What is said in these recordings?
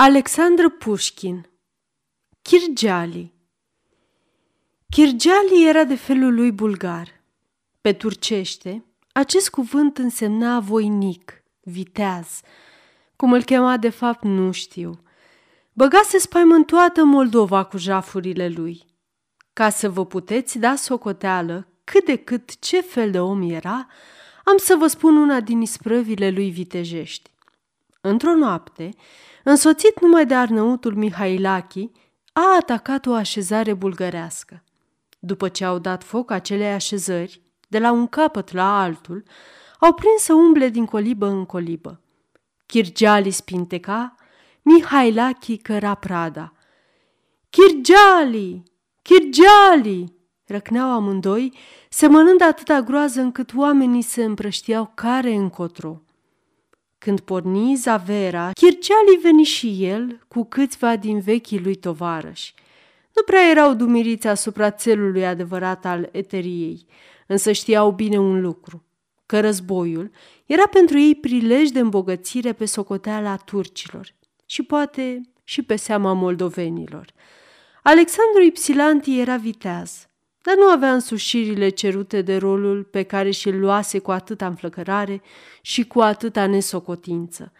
Alexandru Pușkin Kirgiali Kirgiali era de felul lui bulgar. Pe turcește, acest cuvânt însemna voinic, viteaz. Cum îl chema de fapt nu știu. Băgase spaimântoată Moldova cu jafurile lui. Ca să vă puteți da socoteală cât de cât ce fel de om era, am să vă spun una din isprăvile lui vitejești. Într-o noapte, însoțit numai de arnăutul Mihailachi, a atacat o așezare bulgărească. După ce au dat foc acelei așezări, de la un capăt la altul, au prins să umble din colibă în colibă. Chirgeali spinteca, Mihailachi căra prada. Chirgeali! Chirgeali! Răcneau amândoi, semănând atâta groază încât oamenii se împrăștiau care încotro. Când porni Zavera, Chirceali veni și el cu câțiva din vechii lui tovarăși. Nu prea erau dumiriți asupra țelului adevărat al eteriei, însă știau bine un lucru, că războiul era pentru ei prilej de îmbogățire pe socoteala turcilor și poate și pe seama moldovenilor. Alexandru Ipsilanti era viteaz, dar nu avea însușirile cerute de rolul pe care și-l luase cu atâta înflăcărare și cu atâta nesocotință.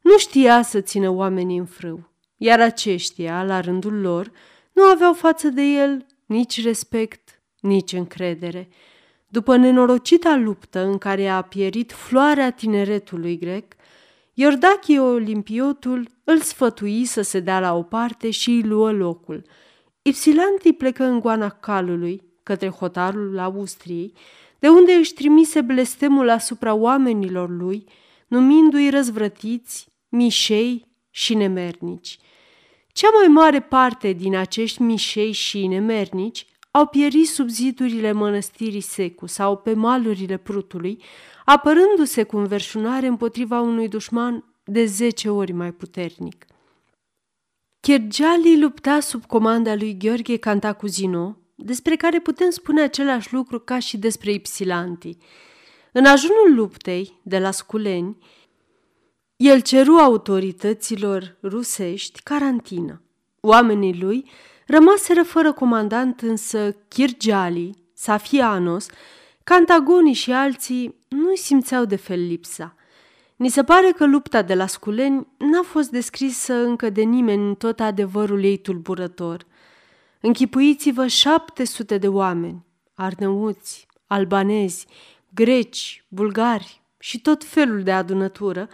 Nu știa să țină oamenii în frâu, iar aceștia, la rândul lor, nu aveau față de el nici respect, nici încredere. După nenorocita luptă în care a pierit floarea tineretului grec, Iordachie Olimpiotul îl sfătui să se dea la o parte și îi luă locul – Ipsilanti plecă în goana calului, către hotarul Austriei, de unde își trimise blestemul asupra oamenilor lui, numindu-i răzvrătiți, mișei și nemernici. Cea mai mare parte din acești mișei și nemernici au pierit sub zidurile mănăstirii Secu sau pe malurile Prutului, apărându-se cu înverșunare împotriva unui dușman de zece ori mai puternic. Chergiali lupta sub comanda lui Gheorghe Cantacuzino, despre care putem spune același lucru ca și despre Ipsilanti. În ajunul luptei, de la Sculeni, el ceru autorităților rusești carantină. Oamenii lui rămaseră fără comandant, însă Chirgiali, Safianos, Cantagoni și alții nu-i simțeau de fel lipsa – Ni se pare că lupta de la Sculeni n-a fost descrisă încă de nimeni în tot adevărul ei tulburător. Închipuiți-vă șapte sute de oameni, arnăuți, albanezi, greci, bulgari și tot felul de adunătură,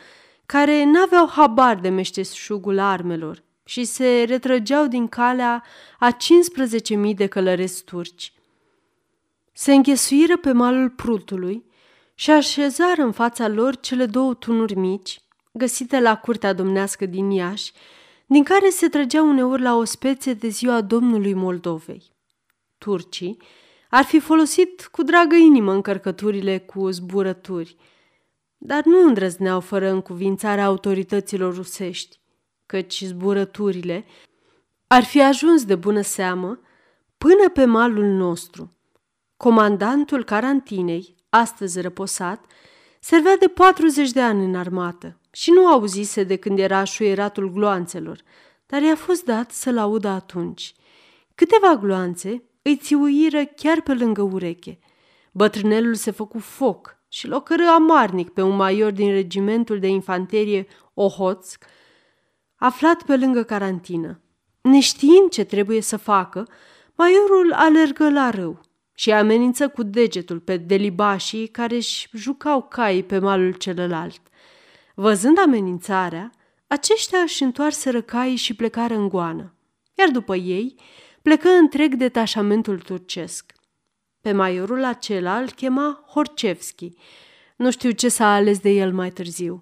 care n-aveau habar de meșteșugul armelor și se retrăgeau din calea a 15.000 de călăreți turci. Se înghesuiră pe malul Prutului, și așezară în fața lor cele două tunuri mici, găsite la curtea domnească din Iași, din care se trăgeau uneori la o speție de ziua Domnului Moldovei. Turcii ar fi folosit cu dragă inimă încărcăturile cu zburături, dar nu îndrăzneau fără încuvințarea autorităților rusești, căci zburăturile ar fi ajuns de bună seamă până pe malul nostru. Comandantul carantinei astăzi răposat, servea de 40 de ani în armată și nu auzise de când era șuieratul gloanțelor, dar i-a fost dat să-l audă atunci. Câteva gloanțe îi țiuiră chiar pe lângă ureche. Bătrânelul se făcu foc și locără amarnic pe un maior din regimentul de infanterie Ohotsk, aflat pe lângă carantină. Neștiind ce trebuie să facă, maiorul alergă la râu și amenință cu degetul pe delibașii care își jucau cai pe malul celălalt. Văzând amenințarea, aceștia își întoarseră caii și plecară în goană, iar după ei plecă întreg detașamentul turcesc. Pe maiorul acela îl chema Horcevski. Nu știu ce s-a ales de el mai târziu.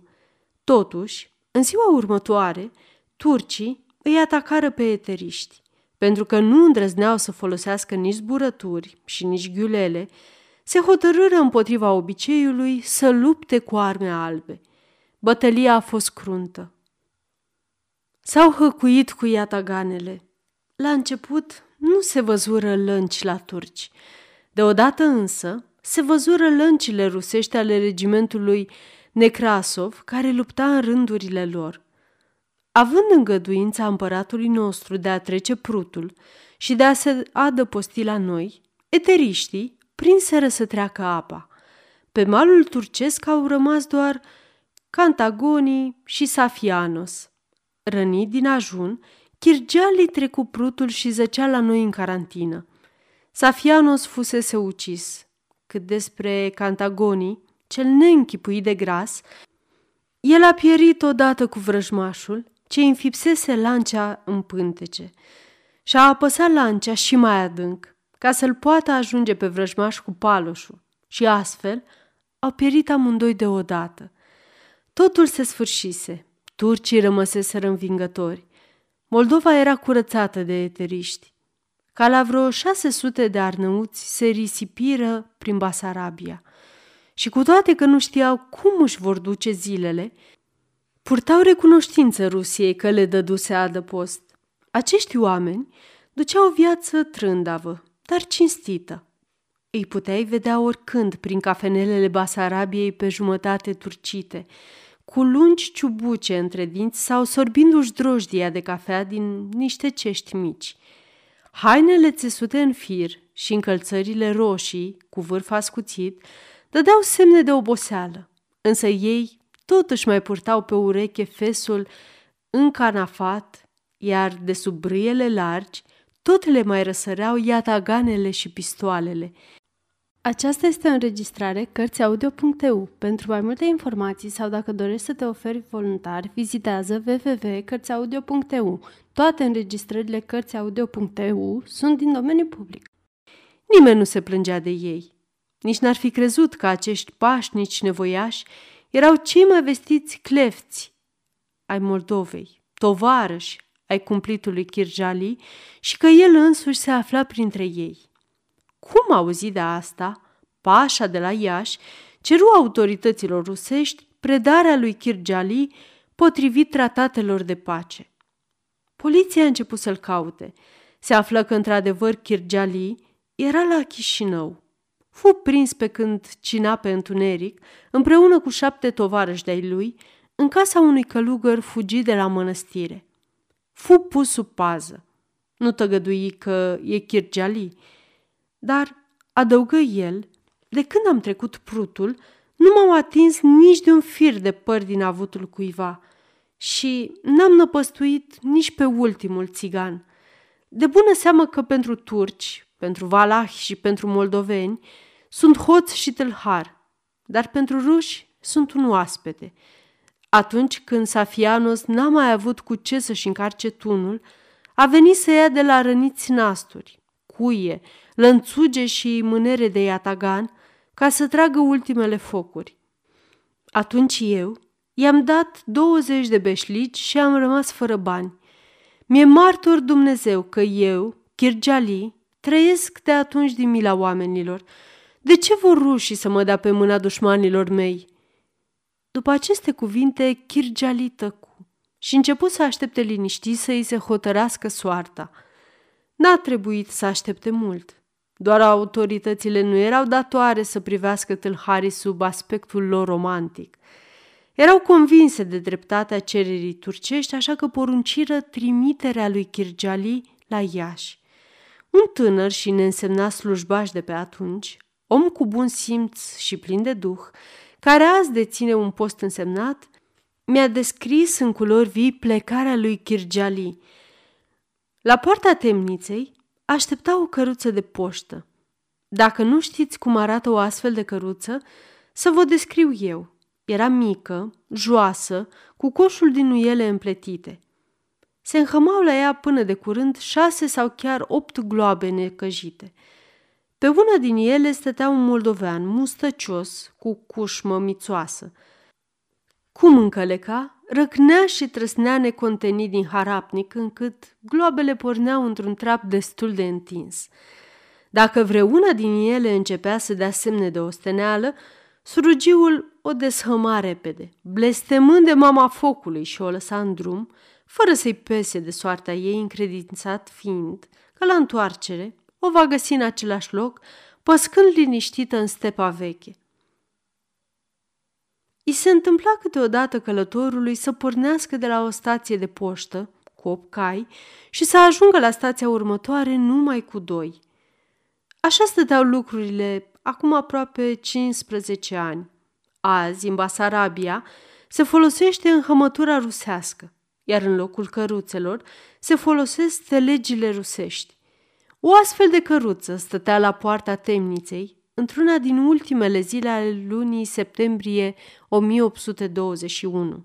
Totuși, în ziua următoare, turcii îi atacară pe eteriști pentru că nu îndrăzneau să folosească nici zburături și nici ghiulele, se hotărâră împotriva obiceiului să lupte cu arme albe. Bătălia a fost cruntă. S-au hăcuit cu iataganele. La început nu se văzură lănci la turci. Deodată însă se văzură lăncile rusești ale regimentului Necrasov, care lupta în rândurile lor. Având îngăduința împăratului nostru de a trece prutul și de a se adăposti la noi, eteriștii prinseră să treacă apa. Pe malul turcesc au rămas doar Cantagonii și Safianos. Rănit din ajun, Chirgeali trecu prutul și zăcea la noi în carantină. Safianos fusese ucis. Cât despre Cantagonii, cel neînchipuit de gras, el a pierit odată cu vrăjmașul, ce înfipsese lancea în pântece și a apăsat lancea și mai adânc, ca să-l poată ajunge pe vrăjmaș cu paloșul și astfel au pierit amândoi deodată. Totul se sfârșise, turcii rămăseseră învingători. Moldova era curățată de eteriști. Ca la vreo 600 de arnăuți se risipiră prin Basarabia. Și cu toate că nu știau cum își vor duce zilele, purtau recunoștință Rusiei că le dăduse adăpost. Acești oameni duceau o viață trândavă, dar cinstită. Îi puteai vedea oricând prin cafenelele Basarabiei pe jumătate turcite, cu lungi ciubuce între dinți sau sorbindu-și drojdia de cafea din niște cești mici. Hainele țesute în fir și încălțările roșii, cu vârf ascuțit, dădeau semne de oboseală, însă ei tot își mai purtau pe ureche fesul încanafat, iar de sub brâiele largi tot le mai răsăreau iataganele și pistoalele. Aceasta este o înregistrare Cărțiaudio.eu. Pentru mai multe informații sau dacă dorești să te oferi voluntar, vizitează www.cărțiaudio.eu. Toate înregistrările Cărțiaudio.eu sunt din domeniu public. Nimeni nu se plângea de ei. Nici n-ar fi crezut că acești pașnici nevoiași erau cei mai vestiți clefți ai Moldovei, tovarăși ai cumplitului Kirjali și că el însuși se afla printre ei. Cum auzi de asta, pașa de la Iași ceru autorităților rusești predarea lui Kirjali potrivit tratatelor de pace. Poliția a început să-l caute. Se află că, într-adevăr, Kirjali era la Chișinău. Fu prins pe când cina pe întuneric, împreună cu șapte tovarăși de-ai lui, în casa unui călugăr fugit de la mănăstire. Fu pus sub pază. Nu tăgădui că e Kirjali, dar, adăugă el, de când am trecut prutul, nu m-au atins nici de un fir de păr din avutul cuiva și n-am năpăstuit nici pe ultimul țigan. De bună seamă că pentru turci, pentru valahi și pentru moldoveni sunt hoț și tâlhar, dar pentru ruși sunt un oaspete. Atunci când Safianos n-a mai avut cu ce să-și încarce tunul, a venit să ia de la răniți nasturi, cuie, lănțuge și mânere de iatagan ca să tragă ultimele focuri. Atunci eu i-am dat 20 de beșlici și am rămas fără bani. Mi-e martor Dumnezeu că eu, Kirjali, trăiesc de atunci din mila oamenilor. De ce vor rușii să mă dea pe mâna dușmanilor mei?" După aceste cuvinte, Kirjali tăcu și început să aștepte liniștit să îi se hotărască soarta. N-a trebuit să aștepte mult. Doar autoritățile nu erau datoare să privească tâlharii sub aspectul lor romantic. Erau convinse de dreptatea cererii turcești, așa că porunciră trimiterea lui Kirjali la Iași. Un tânăr și neînsemnat slujbaș de pe atunci, om cu bun simț și plin de duh, care azi deține un post însemnat, mi-a descris în culori vii plecarea lui Kirjali. La poarta temniței aștepta o căruță de poștă. Dacă nu știți cum arată o astfel de căruță, să vă descriu eu. Era mică, joasă, cu coșul din nuiele împletite. Se înhămau la ea până de curând șase sau chiar opt gloabe necăjite. Pe una din ele stătea un moldovean mustăcios, cu cușmă mițoasă. Cum încăleca, răcnea și trăsnea necontenit din harapnic, încât globele porneau într-un trap destul de întins. Dacă vreuna din ele începea să dea semne de osteneală, surugiul o deshăma repede, blestemând de mama focului și o lăsa în drum, fără să-i pese de soarta ei, încredințat fiind că la întoarcere o va găsi în același loc, păscând liniștită în stepa veche. I se întâmpla câteodată călătorului să pornească de la o stație de poștă cu opt cai și să ajungă la stația următoare numai cu doi. Așa stăteau lucrurile acum aproape 15 ani. Azi, în Basarabia, se folosește înhămătura rusească, iar în locul căruțelor se folosesc telegile rusești. O astfel de căruță stătea la poarta temniței, într-una din ultimele zile ale lunii septembrie 1821.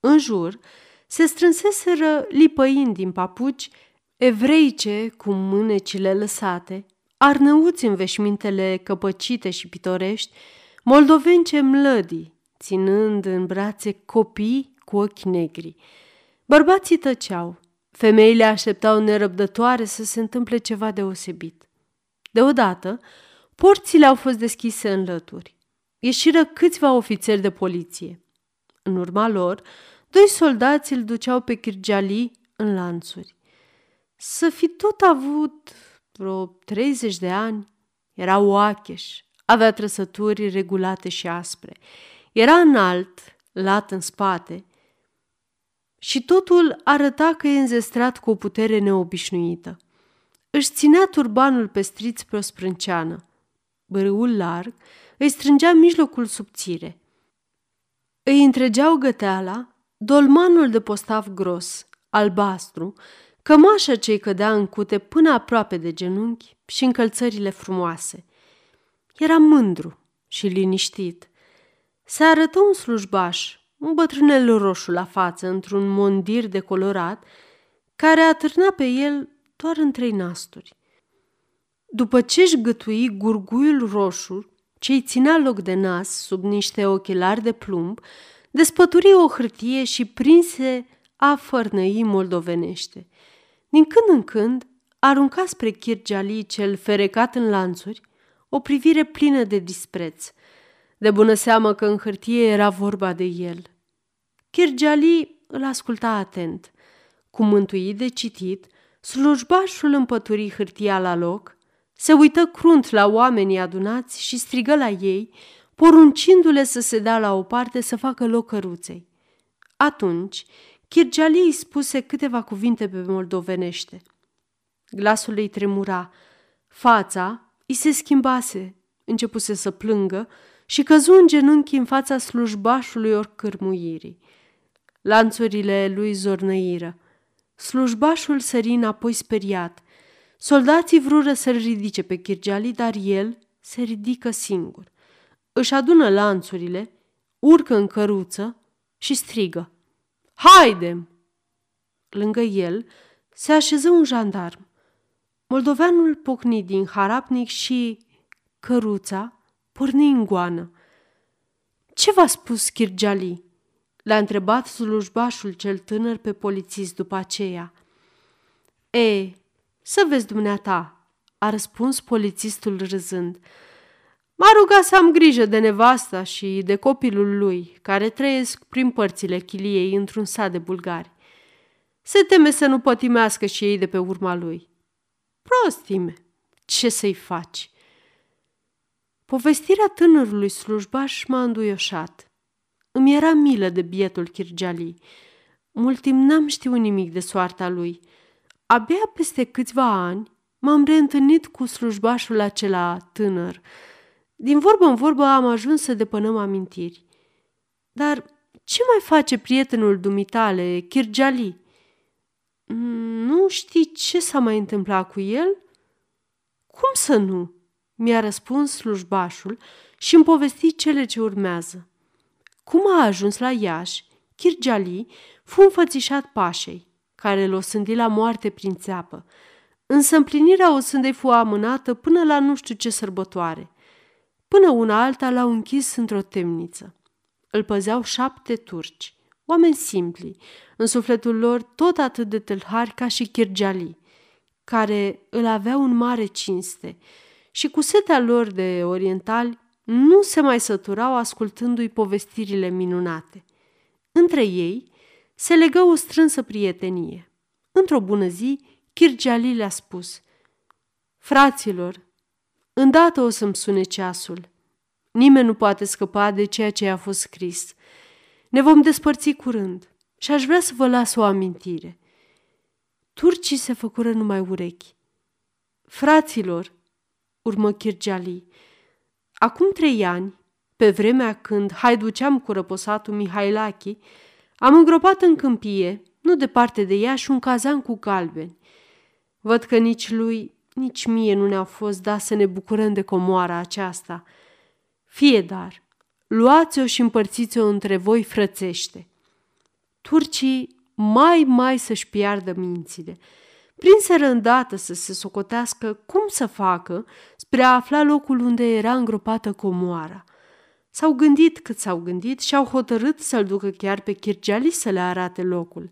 În jur se strânseseră lipăind din papuci, evreice cu mânecile lăsate, arnăuți în veșmintele căpăcite și pitorești, moldovence mlădii, ținând în brațe copii cu ochi negri. Bărbații tăceau, femeile așteptau nerăbdătoare să se întâmple ceva deosebit. Deodată, porțile au fost deschise în lături. Ieșiră câțiva ofițeri de poliție. În urma lor, doi soldați îl duceau pe Kirjali în lanțuri. Să fi tot avut vreo 30 de ani, era oacheș, avea trăsături regulate și aspre. Era înalt, lat în spate și totul arăta că e înzestrat cu o putere neobișnuită. Își ținea turbanul pestriț pe o sprânceană. Bărâul larg îi strângea mijlocul subțire. Îi întregeau găteala, dolmanul de postav gros, albastru, cămașa ce-i cădea în cute până aproape de genunchi și încălțările frumoase. Era mândru și liniștit. Se arătă un slujbaș, un bătrânel roșu la față, într-un mondir decolorat, care atârna pe el doar în trei nasturi. După ce își gătui gurguiul roșu, ce-i ținea loc de nas sub niște ochelari de plumb, despături o hârtie și prinse a fărnăi moldovenește. Din când în când, arunca spre Chirgeali cel ferecat în lanțuri o privire plină de dispreț, de bună seamă că în hârtie era vorba de el. Chirgeali îl asculta atent. Cu mântuit de citit, slujbașul împături hârtia la loc, se uită crunt la oamenii adunați și strigă la ei, poruncindu-le să se dea la o parte să facă loc căruței. Atunci, Chirgeali îi spuse câteva cuvinte pe moldovenește. Glasul ei tremura, fața îi se schimbase, începuse să plângă și căzu în genunchi în fața slujbașului oricârmuirii. Lanțurile lui zornăiră. Slujbașul sări înapoi speriat. Soldații vrură să-l ridice pe Chirgeali, dar el se ridică singur. Își adună lanțurile, urcă în căruță și strigă. Haidem! Lângă el se așeză un jandarm. Moldoveanul pocni din harapnic și căruța porni în goană. Ce v-a spus Chirgeali?" L-a întrebat slujbașul cel tânăr pe polițist după aceea. E, să vezi dumneata, a răspuns polițistul râzând. M-a rugat să am grijă de nevasta și de copilul lui, care trăiesc prin părțile chiliei într-un sat de bulgari. Se teme să nu pătimească și ei de pe urma lui. Prostime, ce să-i faci? Povestirea tânărului slujbaș m-a înduioșat. Îmi era milă de bietul Chirgeali. Mult timp n-am știut nimic de soarta lui. Abia peste câțiva ani m-am reîntâlnit cu slujbașul acela tânăr, din vorbă în vorbă am ajuns să depănăm amintiri. Dar ce mai face prietenul dumitale, Kirjali? Nu știi ce s-a mai întâmplat cu el? Cum să nu? Mi-a răspuns slujbașul și îmi povesti cele ce urmează. Cum a ajuns la Iași, Kirjali fu înfățișat pașei, care l-o sândi la moarte prin țeapă, însă împlinirea o sândei fu amânată până la nu știu ce sărbătoare – Până una alta l-au închis într-o temniță. Îl păzeau șapte turci, oameni simpli, în sufletul lor tot atât de tâlhari ca și Chirgeali, care îl aveau în mare cinste și cu setea lor de orientali nu se mai săturau ascultându-i povestirile minunate. Între ei se legă o strânsă prietenie. Într-o bună zi, Chirgeali le-a spus Fraților, Îndată o să-mi sune ceasul. Nimeni nu poate scăpa de ceea ce a fost scris. Ne vom despărți curând și aș vrea să vă las o amintire. Turcii se făcură numai urechi. Fraților, urmă Chirgeali, acum trei ani, pe vremea când haiduceam cu răposatul Mihailachi, am îngropat în câmpie, nu departe de ea, și un cazan cu galbeni. Văd că nici lui, nici mie nu ne-a fost dat să ne bucurăm de comoara aceasta. Fie dar, luați-o și împărțiți-o între voi frățește. Turcii mai, mai să-și piardă mințile. Prinseră îndată să se socotească cum să facă spre a afla locul unde era îngropată comoara. S-au gândit cât s-au gândit și au hotărât să-l ducă chiar pe Chirgeali să le arate locul.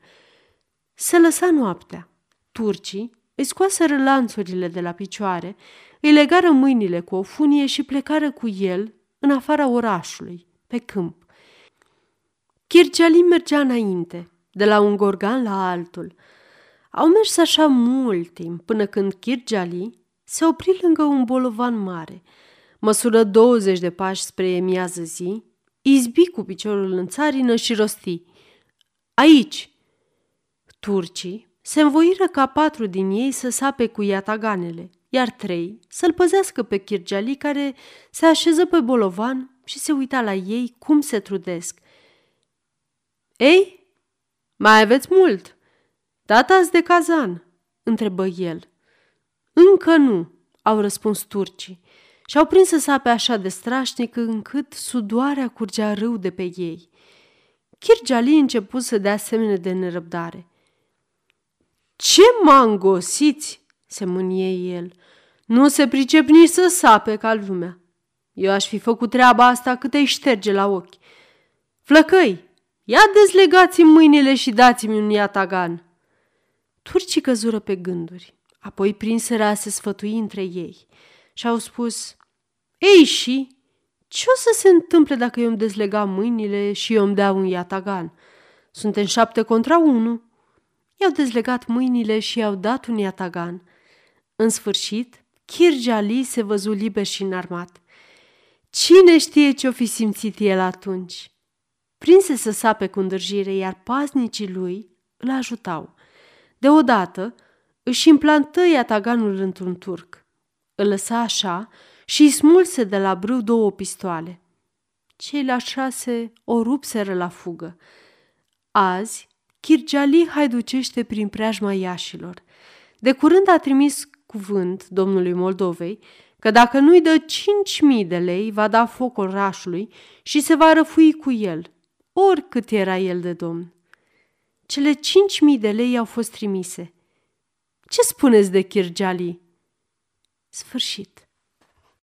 Se lăsa noaptea. Turcii îi scoaseră lanțurile de la picioare, îi legară mâinile cu o funie și plecară cu el în afara orașului, pe câmp. Chirgeali mergea înainte, de la un gorgan la altul. Au mers așa mult timp până când Chirgeali se opri lângă un bolovan mare. Măsură 20 de pași spre emiază zi, izbi cu piciorul în țarină și rosti. Aici! Turcii se învoiră ca patru din ei să sape cu iataganele, iar trei să-l păzească pe Chirgeali care se așeză pe bolovan și se uita la ei cum se trudesc. Ei, mai aveți mult? Tata de cazan?" întrebă el. Încă nu," au răspuns turcii și au prins să sape așa de strașnic încât sudoarea curgea râu de pe ei. Chirgeali început să dea semne de nerăbdare. Ce mangosiți!" se mânie el. Nu se pricep nici să sape ca lumea. Eu aș fi făcut treaba asta cât îi șterge la ochi. Flăcăi, ia dezlegați mâinile și dați-mi un iatagan. Turcii căzură pe gânduri, apoi prinseră a se sfătui între ei și au spus, Ei și, ce o să se întâmple dacă eu îmi dezlega mâinile și eu îmi dea un iatagan? Suntem șapte contra unu. I-au dezlegat mâinile și i-au dat un iatagan. În sfârșit, Kirja Ali se văzu liber și înarmat. Cine știe ce-o fi simțit el atunci? Prinse să sape cu îndârjire, iar paznicii lui îl ajutau. Deodată își implantă iataganul într-un turc. Îl lăsa așa și îi smulse de la brâu două pistoale. Ceilalți șase o rupseră la fugă. Azi, Chirgeali haiducește prin preajma Iașilor. De curând a trimis cuvânt domnului Moldovei că dacă nu-i dă cinci mii de lei, va da foc orașului și se va răfui cu el, oricât era el de domn. Cele cinci mii de lei au fost trimise. Ce spuneți de Chirgeali? Sfârșit.